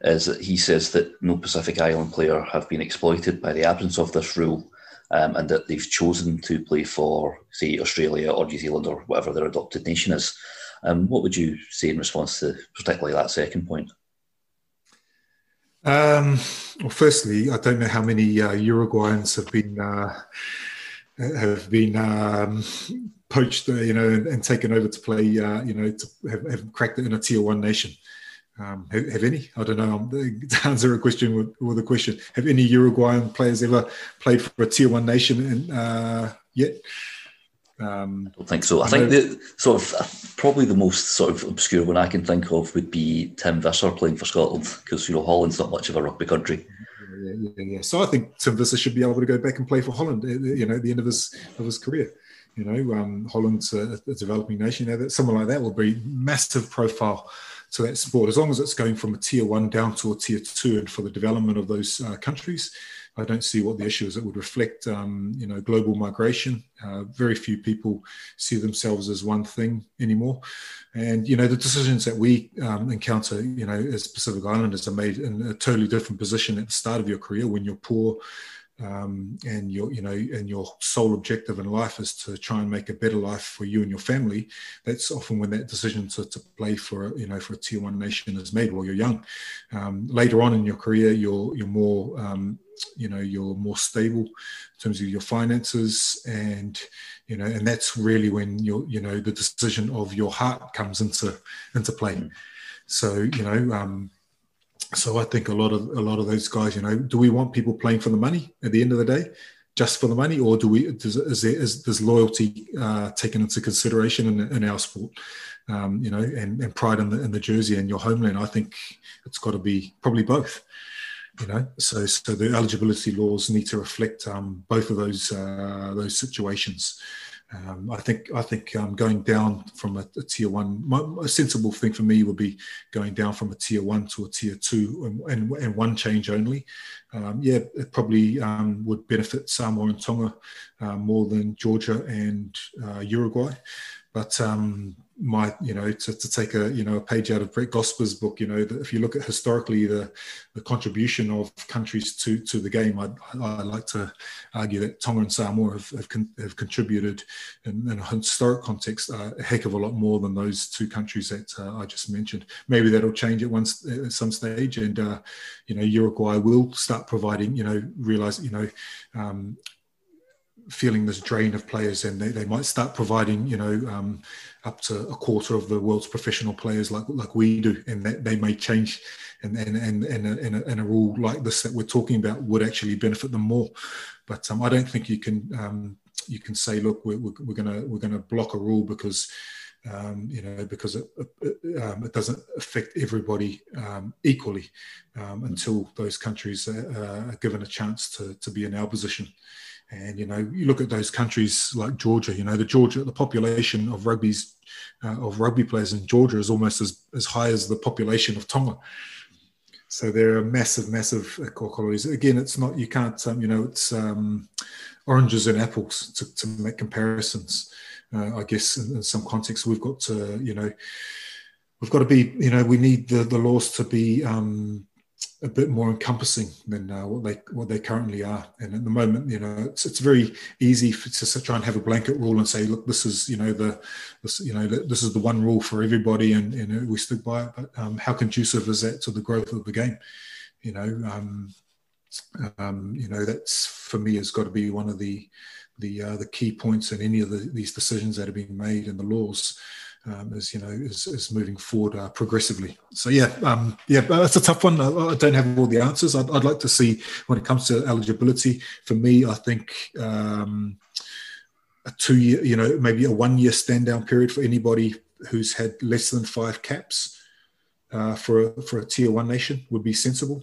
Speaker 1: Is that he says that no Pacific Island player have been exploited by the absence of this rule, um, and that they've chosen to play for, say, Australia or New Zealand or whatever their adopted nation is. Um, what would you say in response to particularly that second point?
Speaker 2: Um, well, firstly, I don't know how many uh, Uruguayans have been uh, have been um, poached, uh, you know, and, and, taken over to play, uh, you know, to have, have, cracked it in a tier one nation. Um, have, have, any? I don't know. To answer a question with, with, a question, have any Uruguayan players ever played for a tier one nation in, uh, yet?
Speaker 1: Um, I don't think so. I, think the sort of uh, probably the most sort of obscure one I can think of would be Tim Visser playing for Scotland because you know Holland's not much of a rugby country.
Speaker 2: yeah, yeah, yeah. So I think Tim Visser should be able to go back and play for Holland. Uh, you know, at the end of his of his career. You know, um, Holland's a, a, developing nation. You know, that someone like that will be massive profile to that sport as long as it's going from a tier one down to a tier two, and for the development of those uh, countries. I don't see what the issue is. It would reflect, um, you know, global migration. Uh, very few people see themselves as one thing anymore, and you know, the decisions that we um, encounter, you know, as Pacific Islanders are made in a totally different position at the start of your career when you're poor, um, and your you know and your sole objective in life is to try and make a better life for you and your family that's often when that decision to, to play for you know for a tier one nation is made while you're young um, later on in your career you're you're more um, you know you're more stable in terms of your finances and you know and that's really when you you know the decision of your heart comes into into play mm. so you know um so i think a lot of a lot of those guys you know do we want people playing for the money at the end of the day just for the money? Or do we does, is there is does loyalty uh, taken into consideration in, in our sport? Um, you know and, and pride in the, in the jersey and your homeland. I think it's got to be probably both you know? So so the eligibility laws need to reflect um, both of those uh, those situations um, I think I think um, going down from a, a tier one, my, a sensible thing for me would be going down from a tier one to a tier two, and, and, and one change only. Um, yeah, it probably um, would benefit Samoa and Tonga uh, more than Georgia and uh, Uruguay, but um, my you know to, to take a you know a page out of Brett Gosper's book you know that if you look at historically the the contribution of countries to to the game I I like to argue that Tonga and Samoa have have, con, have contributed in, in, a historic context uh, a heck of a lot more than those two countries that uh, I just mentioned. Maybe that'll change at once at some stage and uh, you know Uruguay will start providing you know realize you know um, feeling this drain of players and they, they might start providing you know um, up to a quarter of the world's professional players like like we do and that they may change and and and, and, a, and, a, and a rule like this that we're talking about would actually benefit them more but um, I don't think you can um, you can say look we're, we're, we're gonna we're gonna block a rule because um, you know, because it, it, um, it, doesn't affect everybody um, equally um, until those countries are, are, given a chance to, to be in our position. And you know, you look at those countries like Georgia. You know, the Georgia, the population of rugby's uh, of rugby players in Georgia is almost as, as high as the population of Tonga. So there are massive, massive core colonies. Again, it's not you can't um, you know it's um, oranges and apples to, to make comparisons. Uh, I guess in, in some contexts we've got to you know we've got to be you know we need the, the laws to be um, a bit more encompassing than uh, what they what they currently are. And at the moment, you know, it's it's very easy for, to try and have a blanket rule and say, look, this is you know the this you know this is the one rule for everybody, and you know we stick by it. But um, how conducive is that to the growth of the game? You know, um, um, you know that's for me has got to be one of the the uh, the key points in any of the, these decisions that are being made in the laws um, as you know is, is moving forward uh, progressively. So yeah, um, yeah, that's a tough one. I, I, don't have all the answers. I'd, I'd, like to see when it comes to eligibility. For me, I think um, a two year, you know, maybe a one year stand down period for anybody who's had less than five caps uh, for a, for a tier one nation would be sensible,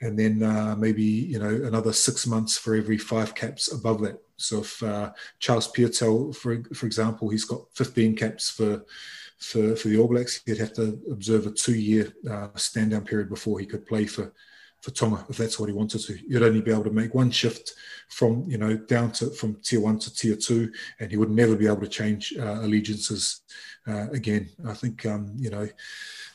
Speaker 2: and then uh, maybe you know another six months for every five caps above that so if uh, Charles Piutau, for for example, he's got 15 caps for for for the All Blacks, he'd have to observe a two-year uh, stand-down period before he could play for for Tonga if that's what he wanted to. You'd only be able to make one shift from you know down to from tier one to tier two, and he would never be able to change uh, allegiances uh, again. I think um, you know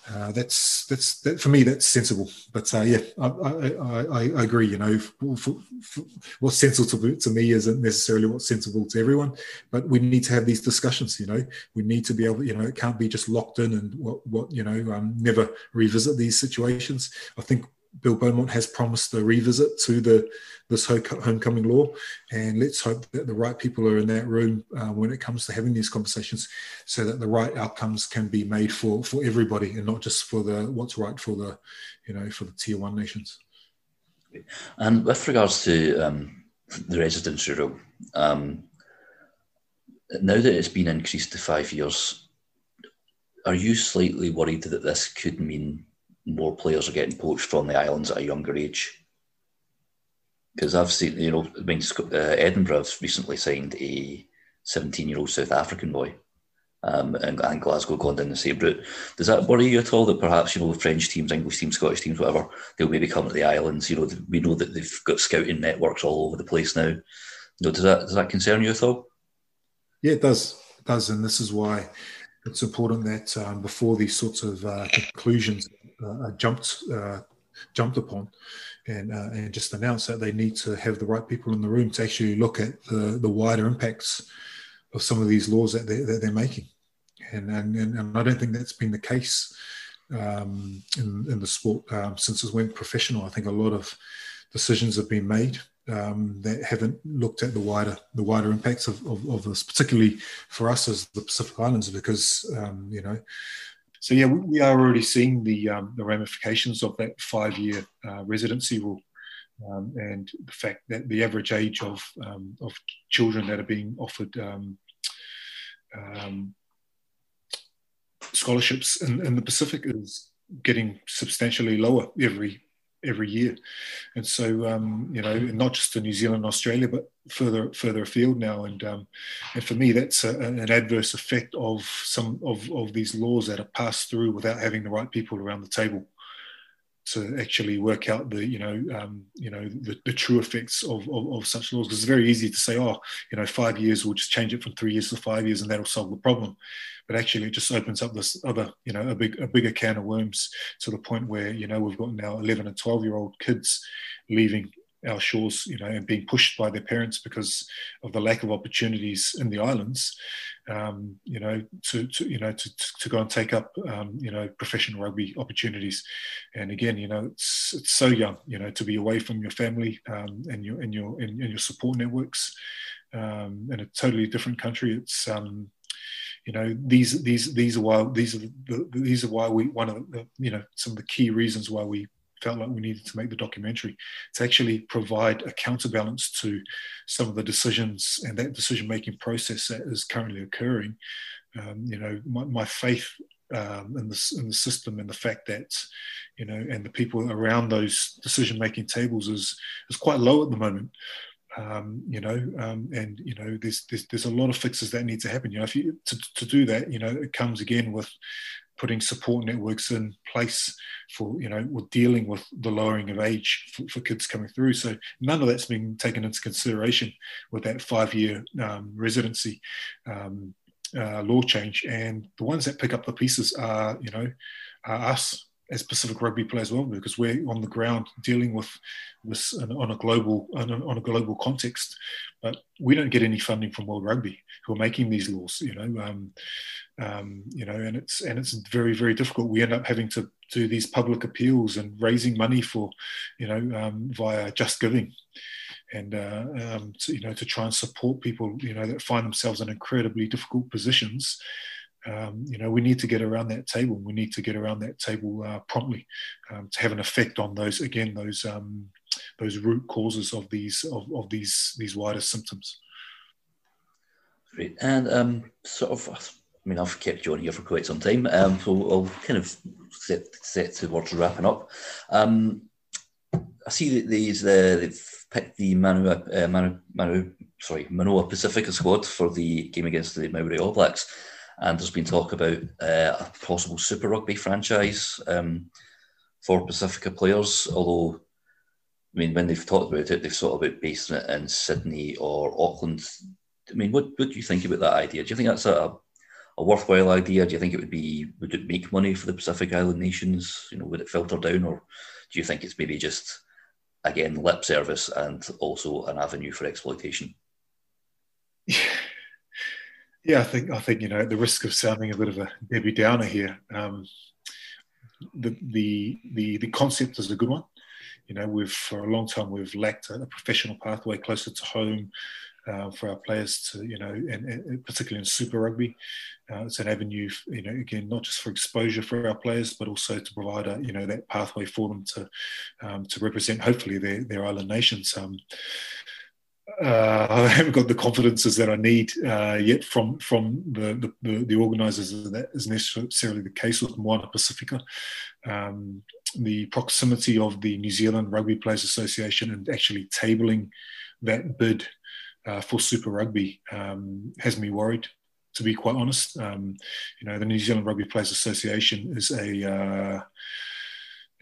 Speaker 2: uh, that's that's that, for me that's sensible. But uh, yeah, I, I, I, agree. You know, for, for, for what's sensible to, to me isn't necessarily what's sensible to everyone. But we need to have these discussions. You know, we need to be able. You know, it can't be just locked in and what what you know um, never revisit these situations. I think Bill Beaumont has promised a revisit to the this homecoming law, and let's hope that the right people are in that room uh, when it comes to having these conversations, so that the right outcomes can be made for for everybody, and not just for the what's right for the you know for the tier one nations.
Speaker 1: And with regards to um, the residency rule, um, now that it's been increased to five years, are you slightly worried that this could mean more players are getting poached from the islands at a younger age? Because I've seen, you know, I mean, uh, recently signed a 17 year old South African boy. Um, and, and, Glasgow gone down the same route. Does that worry you at all that perhaps, you know, French teams, English teams, Scottish teams, whatever, they'll maybe come to the islands? You know, we know that they've got scouting networks all over the place now. You know, does that does that concern you at all?
Speaker 2: Yeah, it does. It does. And this is why it's important that um, before these sorts of uh, conclusions uh, jumped uh, jumped upon, and uh, and just announced that they need to have the right people in the room to actually look at the the wider impacts of some of these laws that, they, that they're making and, and, and I don't think that's been the case um, in, in the sport um, since it went professional. I think a lot of decisions have been made um, that haven't looked at the wider the wider impacts of, of, of, this, particularly for us as the Pacific Islands, because um, you know. So yeah, we, we are already seeing the um, the ramifications of that five year uh, residency rule. Um, and the fact that the average age of um, of children that are being offered um, um, scholarships in, in the Pacific is getting substantially lower every every year, and so um, you know, not just in New Zealand, Australia, but further further afield now. And um, and for me, that's a, an adverse effect of some of, of these laws that are passed through without having the right people around the table to actually work out the you know um, you know the, the true effects of, of, of such laws because it's very easy to say oh you know five years we'll just change it from three years to five years and that'll solve the problem. But actually it just opens up this other you know a big a bigger can of worms to the point where you know we've got now 11 and 12 year old kids leaving our shores, you know, and being pushed by their parents because of the lack of opportunities in the islands, um, you know, to, to you know to, to go and take up um, you know professional rugby opportunities. And again, you know, it's it's so young, you know, to be away from your family um, and your and your and, your support networks um, in a totally different country. It's um, you know these these these are why these are the, these are why we one of the you know some of the key reasons why we felt like we needed to make the documentary to actually provide a counterbalance to some of the decisions and that decision making process that is currently occurring. Um, you know, my, my faith um, in, the, in the system and the fact that, you know, and the people around those decision making tables is, is quite low at the moment. Um, you know, um, and you know, there's, there's there's a lot of fixes that need to happen. You know, if you to, to do that, you know, it comes again with putting support networks in place for you know with dealing with the lowering of age for, for kids coming through. So none of that's been taken into consideration with that five year um, residency um, uh, law change. And the ones that pick up the pieces are you know are us as Pacific Rugby players well because we're on the ground dealing with this on a global on a, global context. But we don't get any funding from World Rugby who are making these laws. You know, um, um, you know, and it's and it's very very difficult. We end up having to do these public appeals and raising money for, you know, um, via Just Giving, and uh, um, to, you know to try and support people you know that find themselves in incredibly difficult positions. Um, you know, we need to get around that table. We need to get around that table uh, promptly um, to have an effect on those again those um, those root causes of these of, of these these wider symptoms.
Speaker 1: Great, and um, sort of I mean, I've kept you on here for quite some time, um, so I'll kind of set, set towards wrapping up. Um, I see that these uh, they've picked the Manu, uh, Manu, Manu, sorry, Moana Pacifica squad for the game against the Maori All Blacks, and there's been talk about uh, a possible Super Rugby franchise um, for Pacifica players. Although, I mean, when they've talked about it, they've sort of basing it in Sydney or Auckland. I mean, what, what do you think about that idea? Do you think that's a, a worthwhile idea? Do you think it would be would it make money for the Pacific Island nations? You know, would it filter down, or do you think it's maybe just again lip service and also an avenue for exploitation?
Speaker 2: Yeah, I think I think you know at the risk of sounding a bit of a Debbie Downer here, um, the the the the concept is a good one. You know, we've for a long time we've lacked a, a professional pathway closer to home uh, for our players to, you know, and, and particularly in Super Rugby, uh, it's an avenue, you know, again, not just for exposure for our players, but also to provide a, you know, that pathway for them to um, to represent, hopefully, their, their island nations. Um, uh, I haven't got the confidences that I need uh, yet from from the the, the organisers. That is necessarily the case with Moana Pacifica. Um, the proximity of the New Zealand Rugby Players Association and actually tabling that bid uh, for Super Rugby um, has me worried. To be quite honest, um, you know, the New Zealand Rugby Players Association is a uh,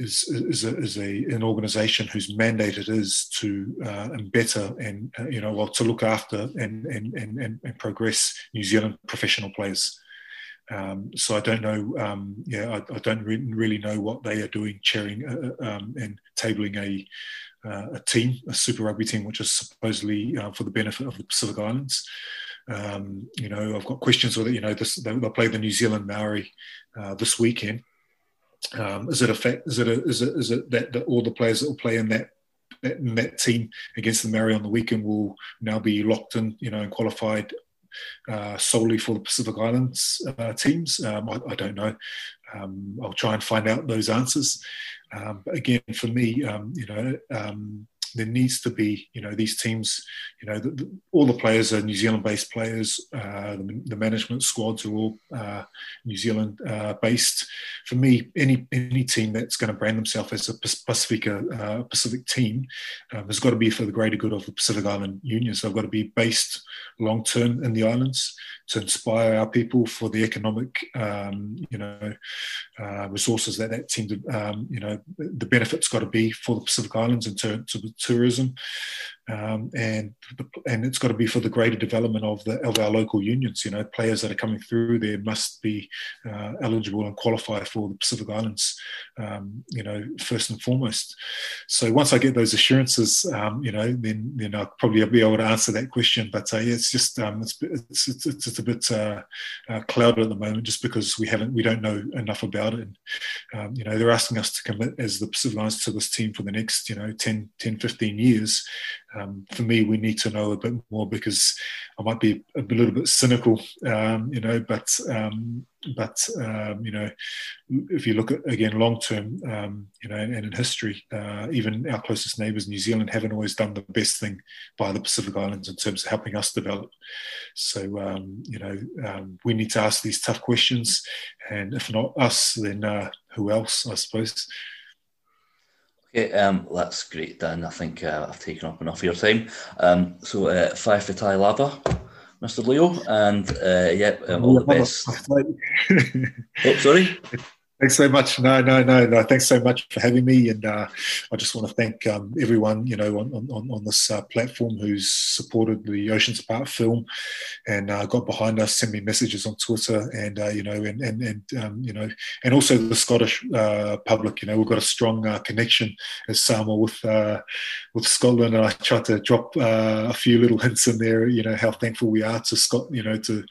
Speaker 2: is, is, a, is a, an organisation whose mandate it is to uh, better and uh, you know well to look after and, and, and, and progress New Zealand professional players. Um, so I don't know. Um, yeah, I, I don't re- really know what they are doing, chairing uh, uh um, and tabling a uh, a team, a Super Rugby team, which is supposedly uh, for the benefit of the Pacific Islands. Um, you know, I've got questions with it. You know, this, they'll play the New Zealand Maori this weekend. Um, is it a fact? Is it a, is it is it that, all the players that will play in that that, in that team against the Maori on the weekend will now be locked in, you know, and qualified uh, solely for the Pacific Islands uh, teams? Um, I, I, don't know. Um, I'll try and find out those answers. Um, but again, for me, um, you know, um, there needs to be, you know, these teams, you know, the, the, all the players are New Zealand-based players. Uh, the, the, management squads are all uh, New Zealand-based. For me, any any team that's going to brand themselves as a Pacific uh, Pacific team um, has got to be for the greater good of the Pacific Island Union. So they've got to be based long term in the islands to inspire our people for the economic, um, you know, uh, resources that that team, um, you know, the benefits got to be for the Pacific Islands in terms of tourism, um, and and it's got to be for the greater development of the of our local unions. You know, players that are coming through there must be uh, eligible and qualify for the Pacific Islands. Um, you know, first and foremost. So once I get those assurances, um, you know, then then I'll probably be able to answer that question. But uh, yeah, it's just um, it's, it's, it's, it's a bit uh, uh, clouded at the moment, just because we haven't we don't know enough about it. And, um, you know, they're asking us to commit as the Pacific Islands to this team for the next you know 10, 10 15 years um, for me, we need to know a bit more because I might be a, little bit cynical, um, you know, but um, but um, you know, if you look at again long term, um, you know, and, and in history, uh, even our closest neighbours, New Zealand, haven't always done the best thing by the Pacific Islands in terms of helping us develop. So um, you know, we need to ask these tough questions, and if not us, then uh, who else? I suppose.
Speaker 1: Okay, um, that's great, Dan. I think uh, I've taken up enough of your time. Um, so, uh, fa'afetai lava, Mr. Leo, and uh, yeah, um, all the best. oh, sorry.
Speaker 2: Thanks so much. No, no, no, no. Thanks so much for having me, and uh, I just want to thank um, everyone, you know, on on, on this uh, platform who's supported the Oceans Apart film, and uh, got behind us, sent me messages on Twitter, and uh, you know, and and, and um, you know, and also the Scottish uh, public. You know, we've got a strong uh, connection as Samoa with with Scotland, and I tried to drop a few little hints in there. You know, how thankful we are to Scott. You know, to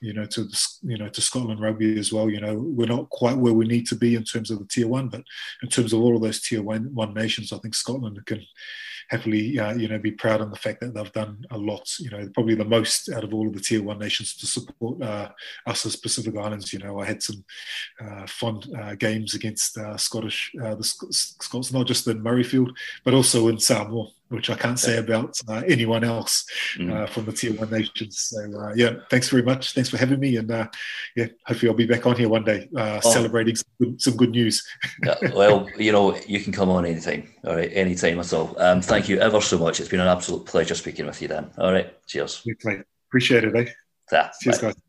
Speaker 2: you know, to you know to Scotland rugby as well. You know, we're not quite where we need to be in terms of the tier one, but in terms of all of those tier one, one nations, I think Scotland can happily, uh, you know, be proud on the fact that they've done a lot. You know, probably the most out of all of the tier one nations to support uh, us as Pacific Islands. You know, I had some uh, fond uh, games against uh, Scottish uh, the Scots, not just in Murrayfield, but also in Samoa which I can't say about uh, anyone else mm. uh, from the tier one nations. So uh, yeah, thanks very much. Thanks for having me, and yeah, hopefully I'll be back on here one day oh. celebrating some good, some good news.
Speaker 1: yeah, well, you know, you can come on anytime. All right, anytime at all. Um, thank you ever so much. It's been an absolute pleasure speaking with you, Dan. All right, cheers.
Speaker 2: Appreciate it, eh?
Speaker 1: Yeah,
Speaker 2: cheers, bye. guys.